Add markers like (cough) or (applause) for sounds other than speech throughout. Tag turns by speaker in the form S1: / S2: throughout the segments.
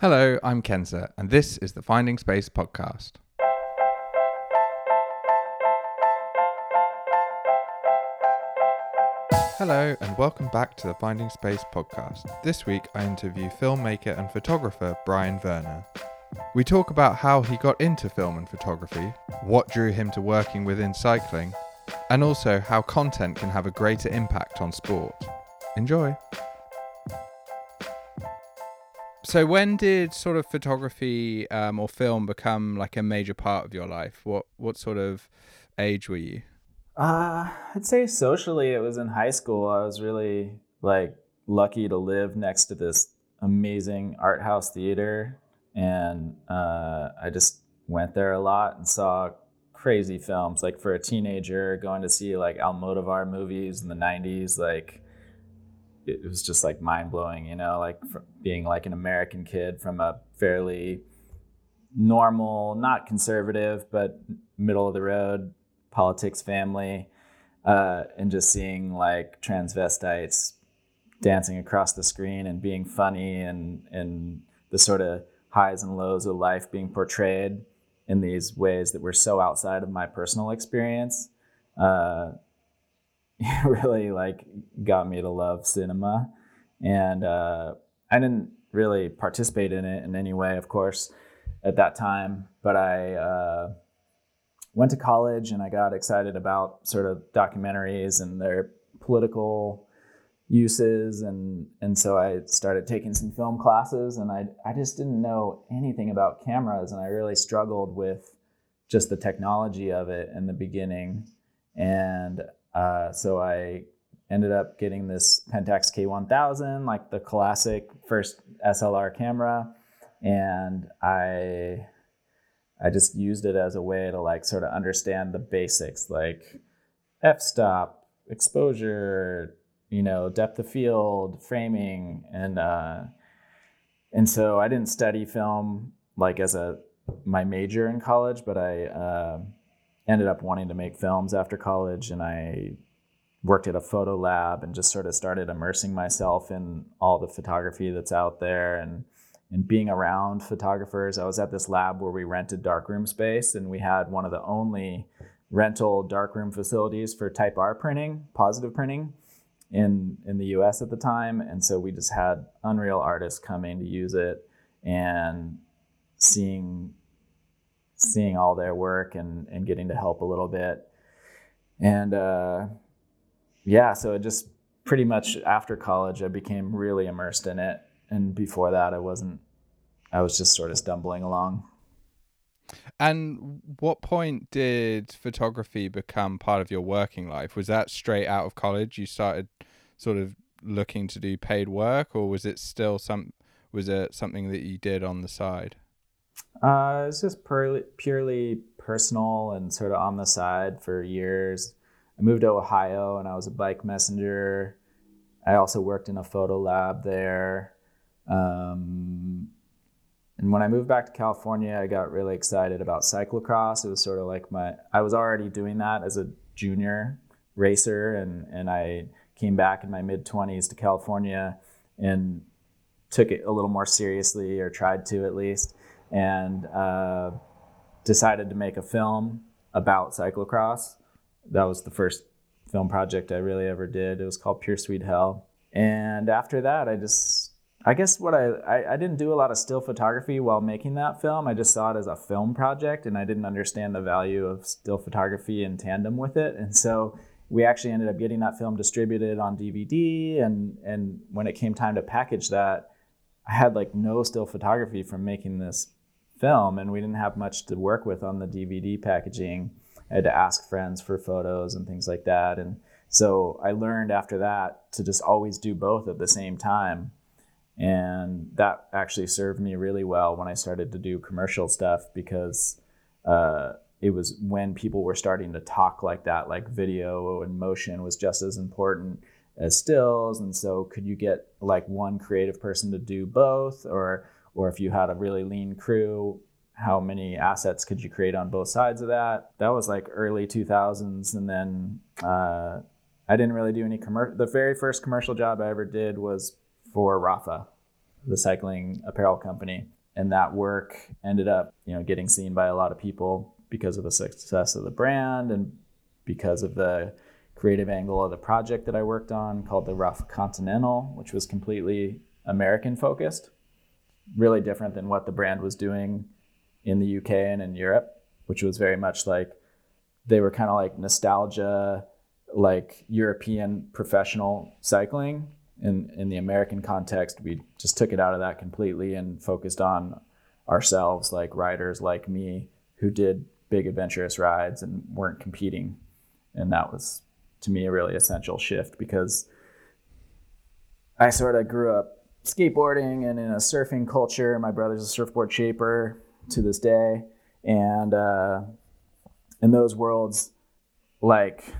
S1: Hello, I'm Kenza, and this is the Finding Space podcast. Hello, and welcome back to the Finding Space podcast. This week, I interview filmmaker and photographer Brian Vernor. We talk about how he got into film and photography, what drew him to working within cycling, and also how content can have a greater impact on sport. Enjoy! So, when did sort of photography um, or film become like a major part of your life? What what sort of age were you?
S2: Uh, I'd say socially, it was in high school. I was really like lucky to live next to this amazing art house theater, and uh, I just went there a lot and saw crazy films. Like for a teenager, going to see like Almodovar movies in the '90s, like it was just like mind blowing, you know, like being like an American kid from a fairly normal, not conservative, but middle of the road politics family, uh, and just seeing like transvestites dancing across the screen and being funny and and the sort of highs and lows of life being portrayed in these ways that were so outside of my personal experience. Uh, (laughs) really like got me to love cinema. And uh, i didn't really participate in it in any way of course at that time. But i uh, went to college and i got excited about sort of documentaries and their political uses. And and so i started taking some film classes and i i just didn't know anything about cameras. And i really struggled with just the technology of it in the beginning. And uh, so I ended up getting this Pentax K1000, like the classic first SLR camera, and I I just used it as a way to like sort of understand the basics, like f-stop, exposure, you know, depth of field, framing, and uh, and so I didn't study film like as a my major in college, but I. Uh, ended up wanting to make films after college and I worked at a photo lab and just sort of started immersing myself in all the photography that's out there and and being around photographers. I was at this lab where we rented darkroom space and we had one of the only rental darkroom facilities for type R printing, positive printing in in the US at the time and so we just had unreal artists coming to use it and seeing seeing all their work and, and getting to help a little bit. And uh, yeah, so it just pretty much after college, I became really immersed in it. And before that, I wasn't, I was just sort of stumbling along.
S1: And what point did photography become part of your working life? Was that straight out of college? You started sort of looking to do paid work, or was it still some? Was it something that you did on the side?
S2: Uh, it's just purely, purely personal and sort of on the side for years. I moved to Ohio and I was a bike messenger. I also worked in a photo lab there. Um, and when I moved back to California, I got really excited about cyclocross. It was sort of like my, I was already doing that as a junior racer, and, and I came back in my mid 20s to California and took it a little more seriously, or tried to at least and uh, decided to make a film about cyclocross. That was the first film project I really ever did. It was called Pure Sweet Hell. And after that, I just, I guess what I, I, I, didn't do a lot of still photography while making that film. I just saw it as a film project and I didn't understand the value of still photography in tandem with it. And so we actually ended up getting that film distributed on DVD. And, and when it came time to package that, I had like no still photography from making this film and we didn't have much to work with on the DVD packaging. I had to ask friends for photos and things like that. And so I learned after that to just always do both at the same time. And that actually served me really well when I started to do commercial stuff because uh, it was when people were starting to talk like that, like video and motion was just as important as stills. And so, could you get like one creative person to do both? Or or if you had a really lean crew, how many assets could you create on both sides of that? That was like early 2000s. And then uh, I didn't really do any commercial. The very first commercial job I ever did was for Rapha, the cycling apparel company. And that work ended up, you know, getting seen by a lot of people because of the success of the brand and because of the creative angle of the project that I worked on called the Rapha Continental, which was completely American focused, really different than what the brand was doing in the UK and in Europe, which was very much like they were kind of like nostalgia, like European professional cycling. In, in the American context, we just took it out of that completely and focused on ourselves, like riders like me who did big adventurous rides and weren't competing. And that was to me a really essential shift because I sort of grew up skateboarding and in a surfing culture. My brother's a surfboard shaper to this day, and uh, in those worlds, like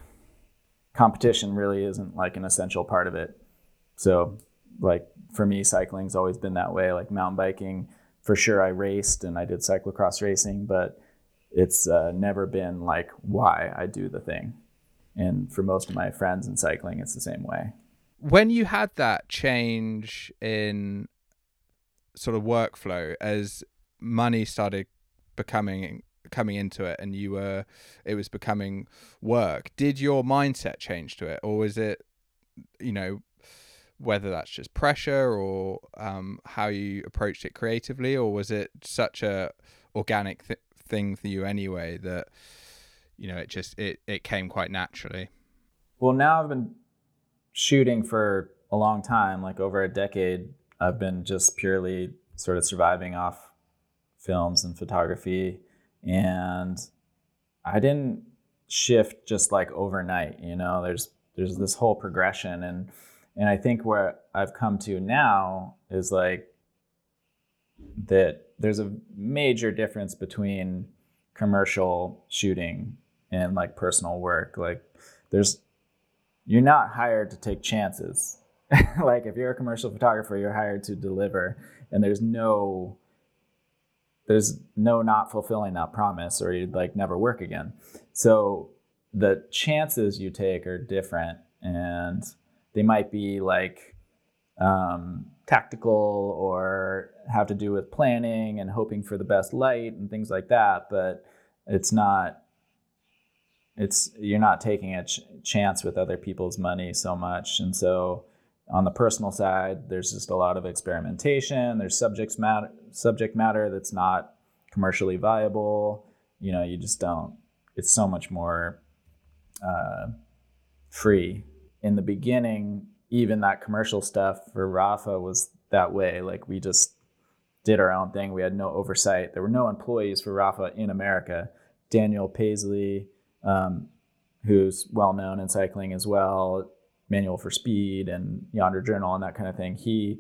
S2: competition really isn't like an essential part of it. So, like for me, cycling's always been that way. Like mountain biking, for sure, I raced and I did cyclocross racing, but it's uh, never been like why I do the thing. And for most of my friends in cycling, it's the same way.
S1: When you had that change in sort of workflow as money started becoming coming into it and you were it was becoming work did your mindset change to it? Or was it you know whether that's just pressure or um, how you approached it creatively? Or was it such a organic th- thing for you anyway that you know it just it it came quite naturally?
S2: Well now i've been shooting for a long time like over a decade i've been just purely sort of surviving off films and photography. And i didn't shift just like overnight you know? There's there's this whole progression. And and i think where i've come to now is like that there's a major difference between commercial shooting and like personal work. Like there's you're not hired to take chances. (laughs) like if you're a commercial photographer, you're hired to deliver and there's no there's no not fulfilling that promise or you'd like never work again. So the chances you take are different and they might be like um, tactical or have to do with planning and hoping for the best light and things like that but it's not it's you're not taking a ch- chance with other people's money so much and so on the personal side there's just a lot of experimentation there's subjects matter subject matter that's not commercially viable you know you just don't it's so much more uh, free in the beginning even that commercial stuff for Rapha was that way. Like we just did our own thing. We had no oversight. There were no employees for Rapha in America. Daniel Pasley, um, who's well known in cycling as well, Manual for Speed and Yonder Journal and that kind of thing. He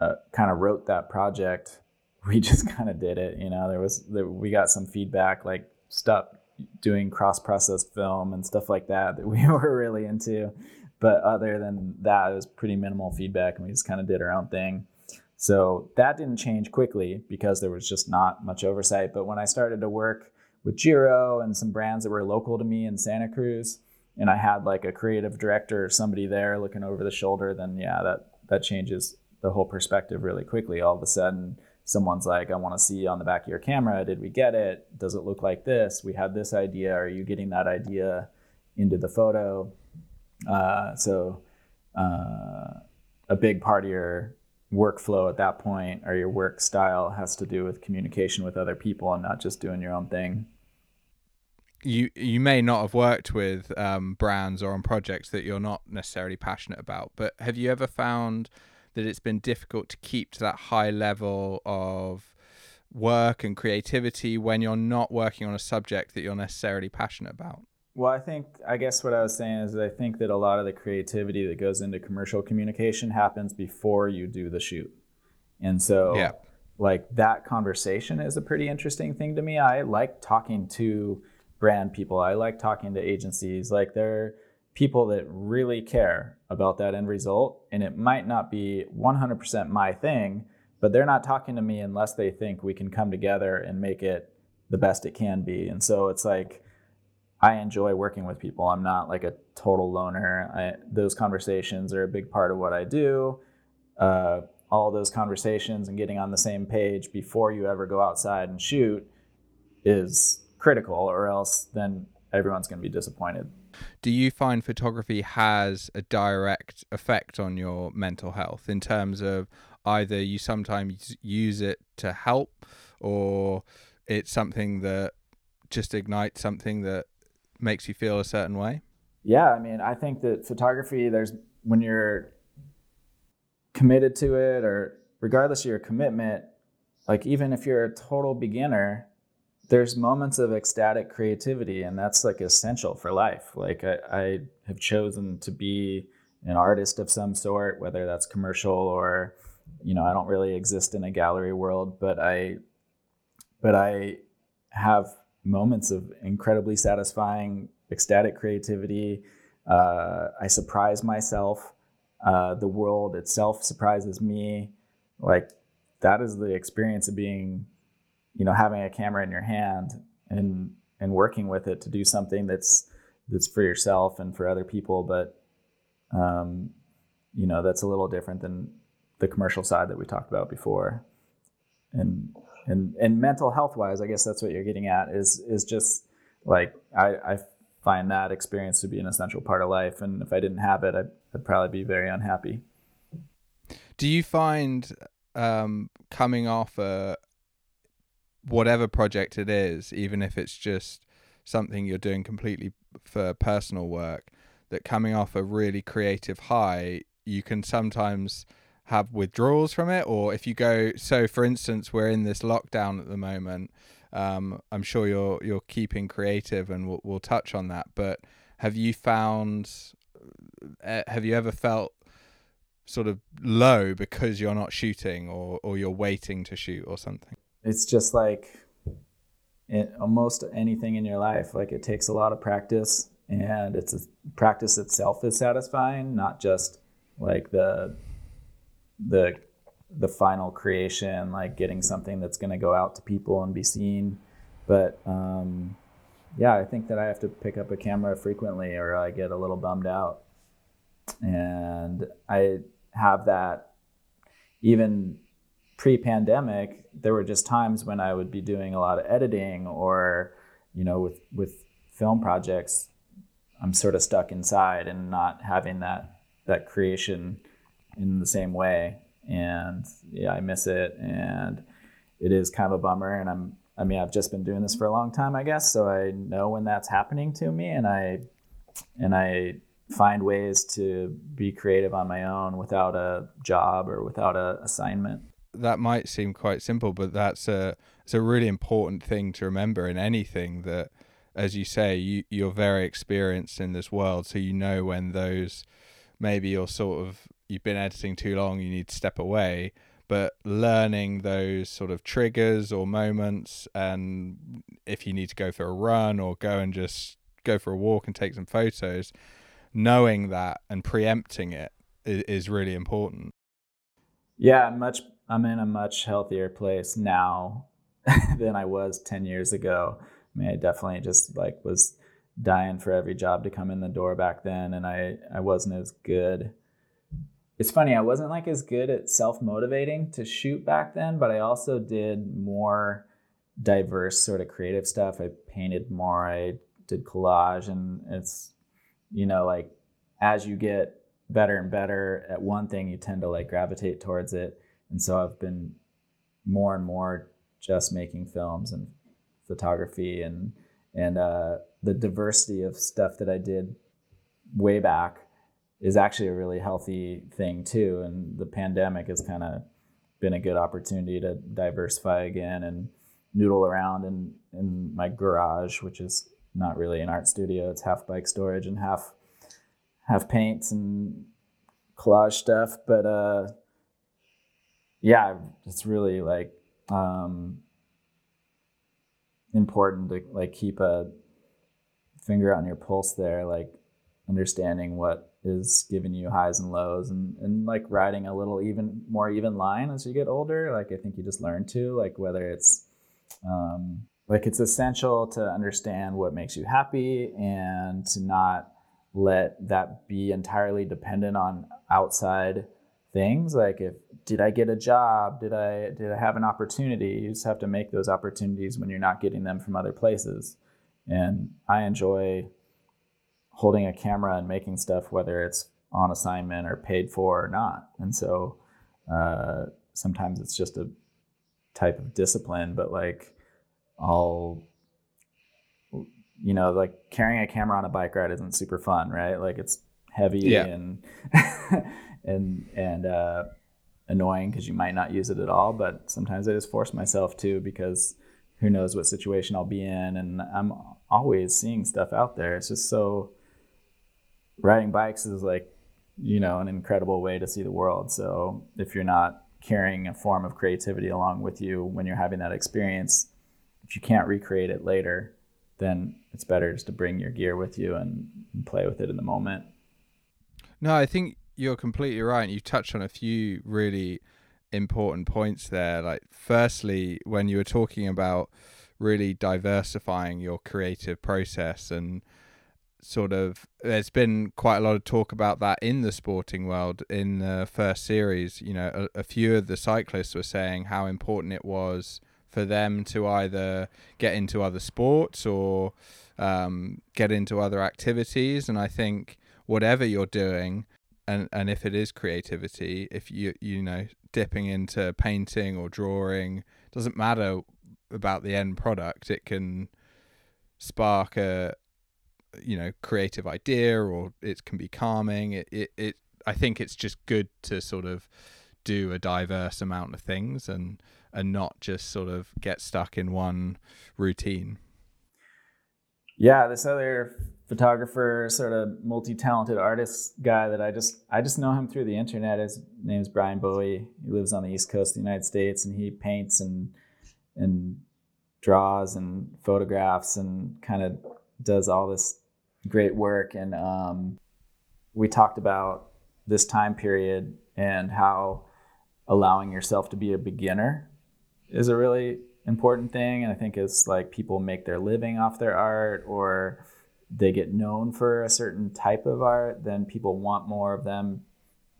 S2: uh, kind of wrote that project. (laughs) We just kind of did it. You know, there was there, we got some feedback like stop doing cross processed film and stuff like that that (laughs) we were really into but other than that, it was pretty minimal feedback, and we just kind of did our own thing. So that didn't change quickly because there was just not much oversight. But when I started to work with Giro and some brands that were local to me in Santa Cruz, and I had like a creative director or somebody there looking over the shoulder, then yeah, that that changes the whole perspective really quickly. All of a sudden, someone's like, I want to see on the back of your camera, did we get it? Does it look like this? We had this idea. Are you getting that idea into the photo? Uh, so uh, a big part of your workflow at that point or your work style has to do with communication with other people and not just doing your own thing.
S1: You you may not have worked with um, brands or on projects that you're not necessarily passionate about, but have you ever found that it's been difficult to keep to that high level of work and creativity when you're not working on a subject that you're necessarily passionate about?
S2: Well, I think, I guess what I was saying is I think that a lot of the creativity that goes into commercial communication happens before you do the shoot. And so, yeah. like, that conversation is a pretty interesting thing to me. I like talking to brand people, I like talking to agencies. Like, they're people that really care about that end result. And it might not be 100% my thing, but they're not talking to me unless they think we can come together and make it the best it can be. And so, it's like, I enjoy working with people. I'm not like a total loner. I, those conversations are a big part of what I do. Uh, all those conversations and getting on the same page before you ever go outside and shoot is critical, or else then everyone's going to be disappointed.
S1: Do you find photography has a direct effect on your mental health in terms of either you sometimes use it to help or it's something that just ignites something that makes you feel a certain way?
S2: Yeah, I mean, I think that photography, there's when you're committed to it, or regardless of your commitment, like even if you're a total beginner, there's moments of ecstatic creativity, and that's like essential for life. Like I, I have chosen to be an artist of some sort, whether that's commercial or, you know, I don't really exist in a gallery world, but I, but I have moments of incredibly satisfying, ecstatic creativity. Uh, I surprise myself. Uh, the world itself surprises me. Like that is the experience of being, you know, having a camera in your hand and and working with it to do something that's that's for yourself and for other people. But um, you know, that's a little different than the commercial side that we talked about before. And and and mental health wise, I guess that's what you're getting at is is just like I, I find that experience to be an essential part of life, and if I didn't have it, I'd, I'd probably be very unhappy.
S1: Do you find um, coming off a whatever project it is, even if it's just something you're doing completely for personal work, that coming off a really creative high, you can sometimes have withdrawals from it or if you go so for instance we're in this lockdown at the moment um, i'm sure you're you're keeping creative and we'll, we'll touch on that but have you found uh, have you ever felt sort of low because you're not shooting or or you're waiting to shoot or something
S2: it's just like it, almost anything in your life like it takes a lot of practice and it's a practice itself is satisfying not just like the the the final creation, like getting something that's going to go out to people and be seen. But um, yeah, I think that I have to pick up a camera frequently, or I get a little bummed out. And I have that even pre-pandemic. There were just times when I would be doing a lot of editing, or you know, with with film projects, I'm sort of stuck inside and not having that that creation in the same way. And yeah, I miss it. And it is kind of a bummer. And I'm, I mean, I've just been doing this for a long time, I guess. So I know when that's happening to me and I, and I find ways to be creative on my own without a job or without a assignment.
S1: That might seem quite simple, but that's a, it's a really important thing to remember in anything that, as you say, you, you're very experienced in this world. So you know when those, maybe you're sort of you've been editing too long, you need to step away. But learning those sort of triggers or moments, and if you need to go for a run or go and just go for a walk and take some photos, knowing that and preempting it is, really important.
S2: Yeah, much. I'm in a much healthier place now (laughs) than I was ten years ago. I mean, I definitely just like was dying for every job to come in the door back then, and I I wasn't as good. It's funny i wasn't like as good at self-motivating to shoot back then but i also did more diverse sort of creative stuff. I painted more i did collage and it's you know like as you get better and better at one thing you tend to like gravitate towards it and so i've been more and more just making films and photography and and uh, the diversity of stuff that i did way back is actually a really healthy thing too. And the pandemic has kind of been a good opportunity to diversify again and noodle around in, in my garage, which is not really an art studio. It's half bike storage and half half paints and collage stuff. But uh, yeah, it's really like um, important to like keep a finger on your pulse there, like understanding what is giving you highs and lows and, and like riding a little even more even line as you get older. Like i think you just learn to like whether it's um, like it's essential to understand what makes you happy and to not let that be entirely dependent on outside things like if did i get a job? Did i did i have an opportunity? You just have to make those opportunities when you're not getting them from other places. And i enjoy holding a camera and making stuff whether it's on assignment or paid for or not. And so uh, sometimes it's just a type of discipline but like i'll you know like carrying a camera on a bike ride isn't super fun right? Like it's heavy yeah. and (laughs) and and uh, annoying because you might not use it at all. But sometimes I just force myself to because who knows what situation I'll be in, and I'm always seeing stuff out there. It's just so riding bikes is like you know an incredible way to see the world. So if you're not carrying a form of creativity along with you when you're having that experience, if you can't recreate it later, then it's better just to bring your gear with you and, and play with it in the moment.
S1: No, I think you're completely right. You touched on a few really important points there. Like, firstly, when you were talking about really diversifying your creative process and sort of there's been quite a lot of talk about that in the sporting world in the first series you know a, a, few of the cyclists were saying how important it was for them to either get into other sports or um, get into other activities and i think whatever you're doing and and if it is creativity if you you know dipping into painting or drawing doesn't matter about the end product it can spark a you know creative idea or it can be calming. It it, it i think it's just good to sort of do a diverse amount of things and and not just sort of get stuck in one routine.
S2: Yeah this other photographer, sort of multi-talented artist guy that I just I just know him through the internet. His name is Brian Bowie. He lives on the East Coast of the United States, and he paints and and draws and photographs and kind of does all this great work. And um, we talked about this time period and how allowing yourself to be a beginner is a really important thing. And I think it's like people make their living off their art or they get known for a certain type of art, then people want more of them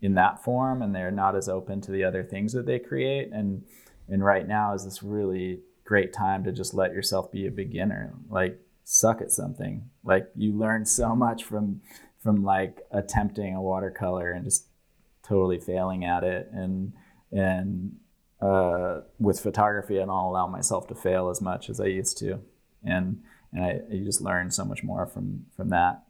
S2: in that form and they're not as open to the other things that they create. And and right now is this really great time to just let yourself be a beginner. Like suck at something. Like you learn so much from from like attempting a watercolor and just totally failing at it and and uh, with photography I don't allow myself to fail as much as I used to. And and I, you just learn so much more from from that.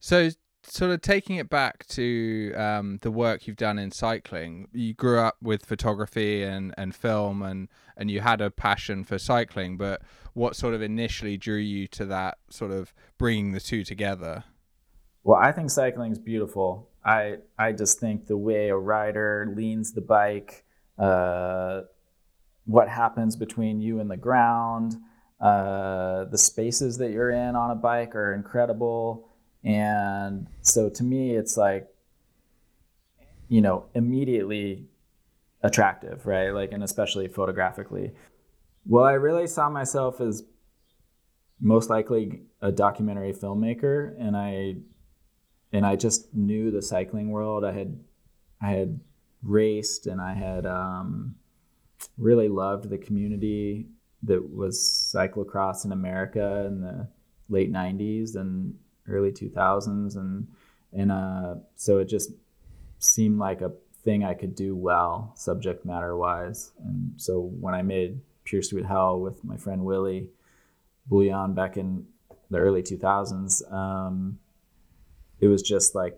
S1: So, sort of taking it back to um, the work you've done in cycling, you grew up with photography and, and film, and and you had a passion for cycling. But what sort of initially drew you to that sort of bringing the two together?
S2: Well, I think cycling is beautiful. I I just think the way a rider leans the bike, uh, what happens between you and the ground uh, the spaces that you're in on a bike are incredible. And so to me, it's like, you know, immediately attractive, right? Like, and especially photographically. Well, I really saw myself as most likely a documentary filmmaker, and I and I just knew the cycling world. I had I had raced, and I had um, really loved the community that was cyclocross in America in the late 90s and early 2000s and and uh, so it just seemed like a thing I could do well subject matter wise. And so when I made Pure Sweet Hell with my friend Willie Bouillon back in the early 2000s um, it was just like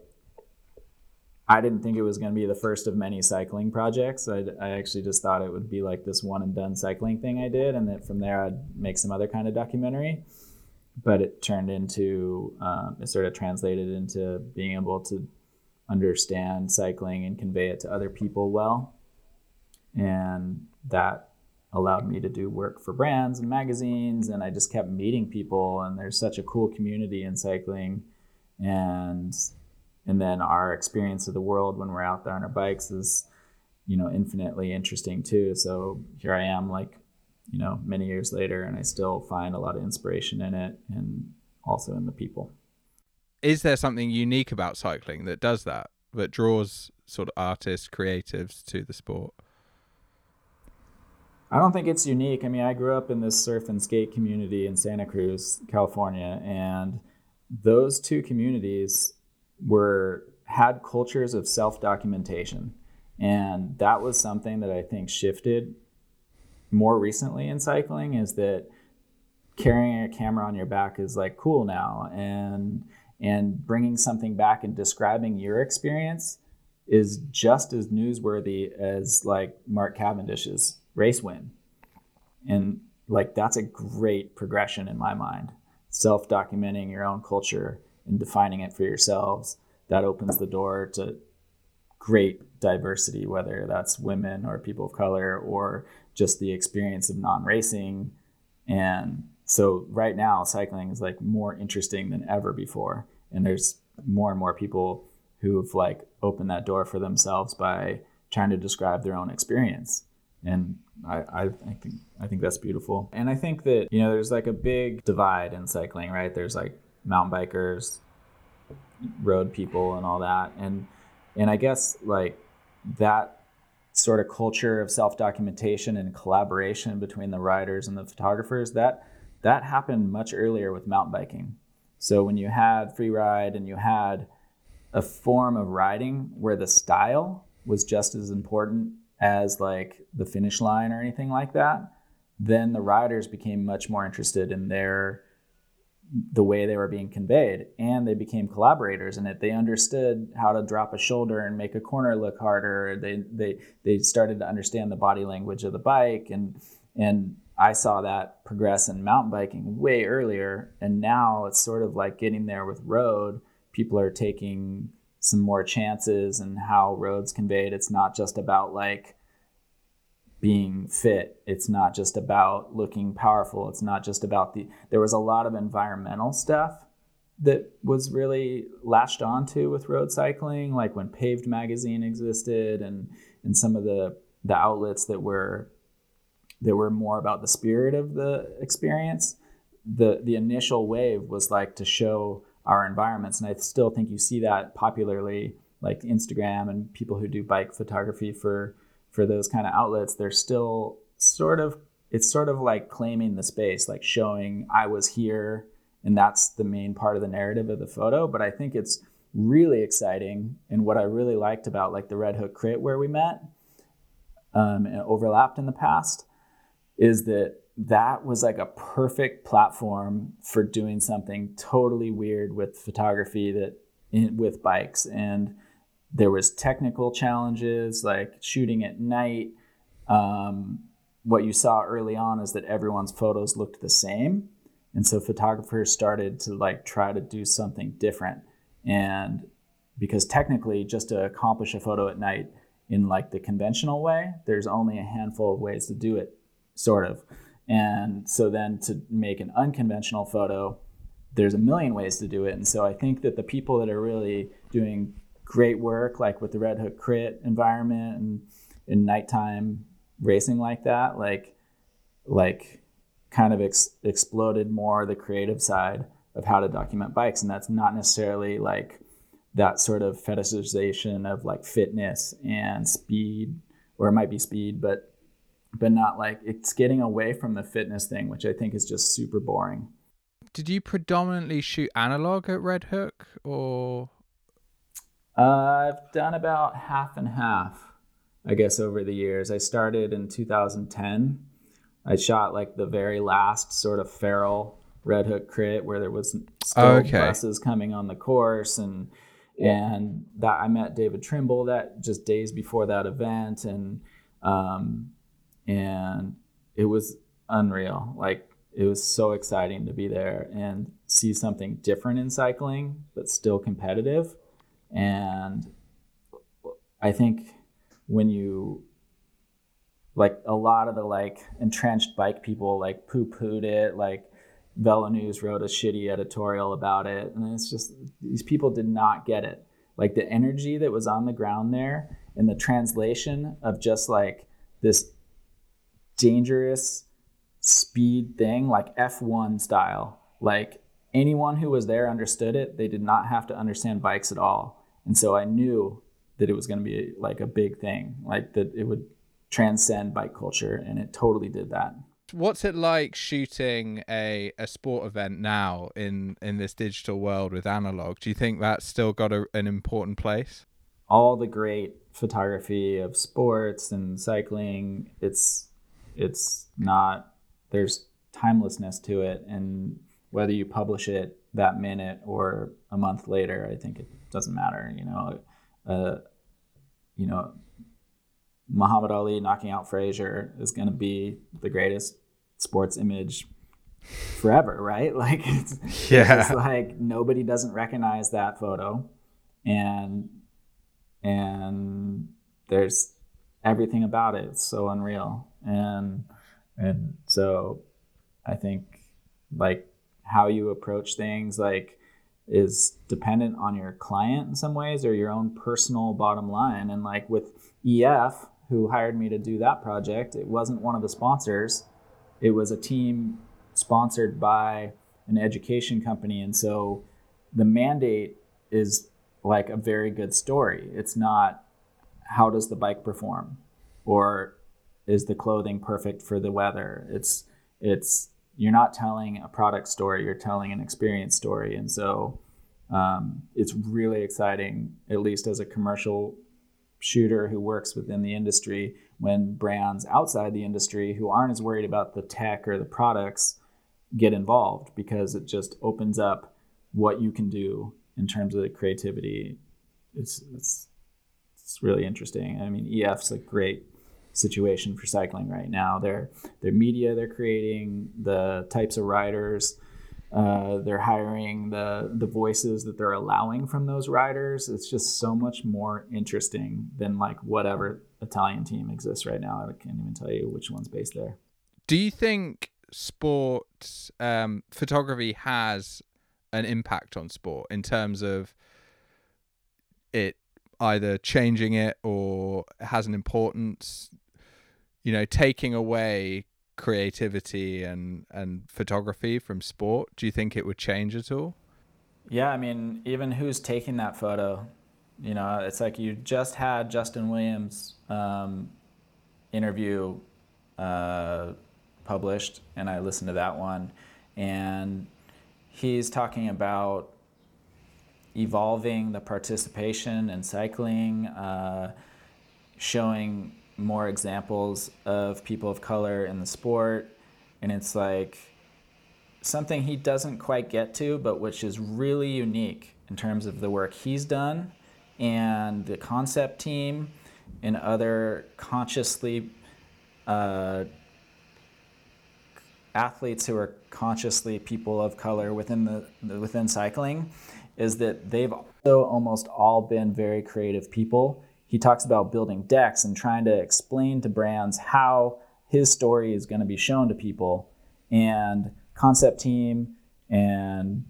S2: I didn't think it was going to be the first of many cycling projects. I, I, actually just thought it would be like this one and done cycling thing I did, and that from there I'd make some other kind of documentary. But it turned into, um, it sort of translated into being able to understand cycling and convey it to other people well. And that allowed me to do work for brands and magazines. And I just kept meeting people, and there's such a cool community in cycling. And and then our experience of the world when we're out there on our bikes is you know infinitely interesting too so here i am like you know many years later and i still find a lot of inspiration in it and also in the people
S1: is there something unique about cycling that does that that draws sort of artists, creatives to the sport?
S2: I don't think it's unique. I mean, I grew up in this surf and skate community in Santa Cruz, California, and those two communities were had cultures of self-documentation. And that was something that I think shifted more recently in cycling is that carrying a camera on your back is like cool now and and bringing something back and describing your experience is just as newsworthy as like Mark Cavendish's race win. And like that's a great progression in my mind. Self-documenting your own culture and defining it for yourselves, that opens the door to great diversity, whether that's women or people of color or just the experience of non-racing and so right now cycling is like more interesting than ever before and there's more and more people who've like opened that door for themselves by trying to describe their own experience and I, I, I, think I think that's beautiful. And I think that you know there's like a big divide in cycling, right? There's like mountain bikers, road people, and all that. And and I guess like that sort of culture of self documentation and collaboration between the riders and the photographers that that happened much earlier with mountain biking. So when you had free ride and you had a form of riding where the style was just as important as like the finish line or anything like that, then the riders became much more interested in their the way they were being conveyed and they became collaborators in it. They understood how to drop a shoulder and make a corner look harder. They they they started to understand the body language of the bike and and I saw that progress in mountain biking way earlier and now it's sort of like getting there with road. People are taking some more chances and how roads conveyed. It's not just about like being fit. It's not just about looking powerful. It's not just about the. There was a lot of environmental stuff that was really latched onto with road cycling, like when Paved Magazine existed, and and some of the the outlets that were that were more about the spirit of the experience. The the initial wave was like to show our environments. And I still think you see that popularly, like Instagram and people who do bike photography for for those kind of outlets. They're still sort of it's sort of like claiming the space, like showing I was here, and that's the main part of the narrative of the photo. But I think it's really exciting, and what I really liked about like the Red Hook Crit where we met um, and overlapped in the past is that that was like a perfect platform for doing something totally weird with photography that in, with bikes and there was technical challenges like shooting at night. Um, what you saw early on is that everyone's photos looked the same. And so photographers started to like try to do something different. And because technically just to accomplish a photo at night in like the conventional way there's only a handful of ways to do it sort of. And so then to make an unconventional photo, there's a million ways to do it. And so I think that the people that are really doing great work, like with the Red Hook Crit environment and in nighttime racing like that, like like kind of ex- exploded more the creative side of how to document bikes, and that's not necessarily like that sort of fetishization of like fitness and speed, or it might be speed, but but not like it's getting away from the fitness thing, which I think is just super boring.
S1: Did you predominantly shoot analog at Red Hook or?
S2: Uh, I've done about half and half, I guess, over the years. I started in 2010. I shot like the very last sort of feral Red Hook crit where there was still okay. buses coming on the course and and that I met David Trimble that just days before that event and um, and it was unreal. Like it was so exciting to be there and see something different in cycling, but still competitive. And I think when you like a lot of the like entrenched bike people like poo pooed it, like Velo News wrote a shitty editorial about it. And it's just these people did not get it. Like the energy that was on the ground there and the translation of just like this dangerous speed thing, like F1 style. Like anyone who was there understood it. They did not have to understand bikes at all. And so I knew that it was going to be like a big thing, like that it would transcend bike culture, and it totally did that.
S1: What's it like shooting a, a sport event now in, in this digital world with analog? Do you think that's still got a, an important place?
S2: All the great photography of sports and cycling, it's it's not there's timelessness to it and whether you publish it that minute or a month later, I think it doesn't matter. You know, uh, you know, Muhammad Ali knocking out Frazier is going to be the greatest sports image forever, right? (laughs) Like, it's,
S1: yeah,
S2: it's like nobody doesn't recognize that photo, and and there's everything about it. It's so unreal, and and so I think like how you approach things like is dependent on your client in some ways or your own personal bottom line. And like with EF, who hired me to do that project, it wasn't one of the sponsors. It was a team sponsored by an education company. And so the mandate is like a very good story. It's not how does the bike perform or is the clothing perfect for the weather? It's it's you're not telling a product story, you're telling an experience story. And so um, it's really exciting, at least as a commercial shooter who works within the industry, when brands outside the industry who aren't as worried about the tech or the products get involved because it just opens up what you can do in terms of the creativity. It's, it's, it's really interesting. I mean, EF's a great situation for cycling right now. Their their media they're creating, the types of riders uh, they're hiring, the the voices that they're allowing from those riders. It's just so much more interesting than like whatever Italian team exists right now. I can't even tell you which one's based there.
S1: Do you think sport um, photography has an impact on sport in terms of it either changing it or has an importance you know, taking away creativity and and photography from sport, do you think it would change at all?
S2: Yeah, I mean, even who's taking that photo, you know, it's like you just had Justin Williams um, interview uh, published, and I listened to that one, and he's talking about evolving the participation in cycling, uh, showing more examples of people of color in the sport. And it's like something he doesn't quite get to, but which is really unique in terms of the work he's done and the concept team and other consciously uh, athletes who are consciously people of color within the within cycling is that they've also almost all been very creative people he talks about building decks and trying to explain to brands how his story is going to be shown to people. And concept team and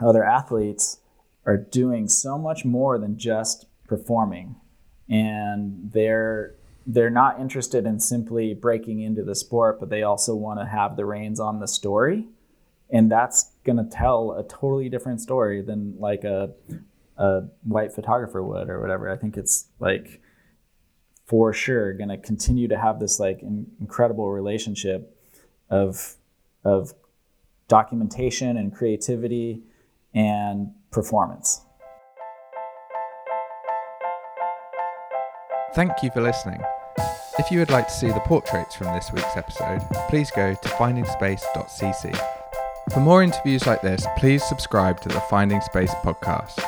S2: other athletes are doing so much more than just performing. And they're they're not interested in simply breaking into the sport, but they also want to have the reins on the story. And that's going to tell a totally different story than like a a white photographer would or whatever. I think it's like for sure going to continue to have this like in, incredible relationship of of documentation and creativity and performance.
S1: Thank you for listening. If you would like to see the portraits from this week's episode, please go to findingspace.cc. For more interviews like this, please subscribe to the Finding Space podcast.